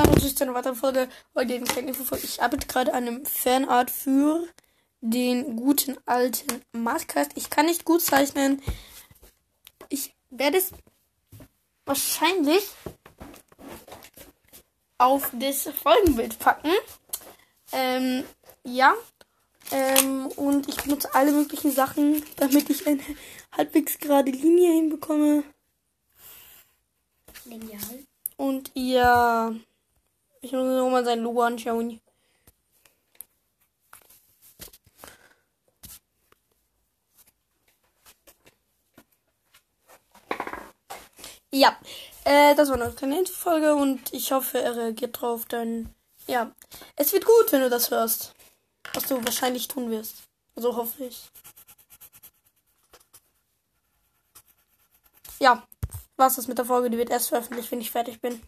zusammen und zu einer weiteren Folge. Heute eine kleine Info. Ich arbeite gerade an einem Fanart für den guten alten Marktcast. Ich kann nicht gut zeichnen. Ich werde es wahrscheinlich auf das Folgenbild packen. Ähm, ja. Ähm, und ich benutze alle möglichen Sachen, damit ich eine halbwegs gerade Linie hinbekomme. Lineal. Und ja, ich muss mir nochmal sein Logo anschauen. Ja, äh, das war eine kleine Folge und ich hoffe, er reagiert drauf, denn ja, es wird gut, wenn du das hörst. Was du wahrscheinlich tun wirst. So hoffe ich. Ja, war's das mit der Folge. Die wird erst veröffentlicht, wenn ich fertig bin.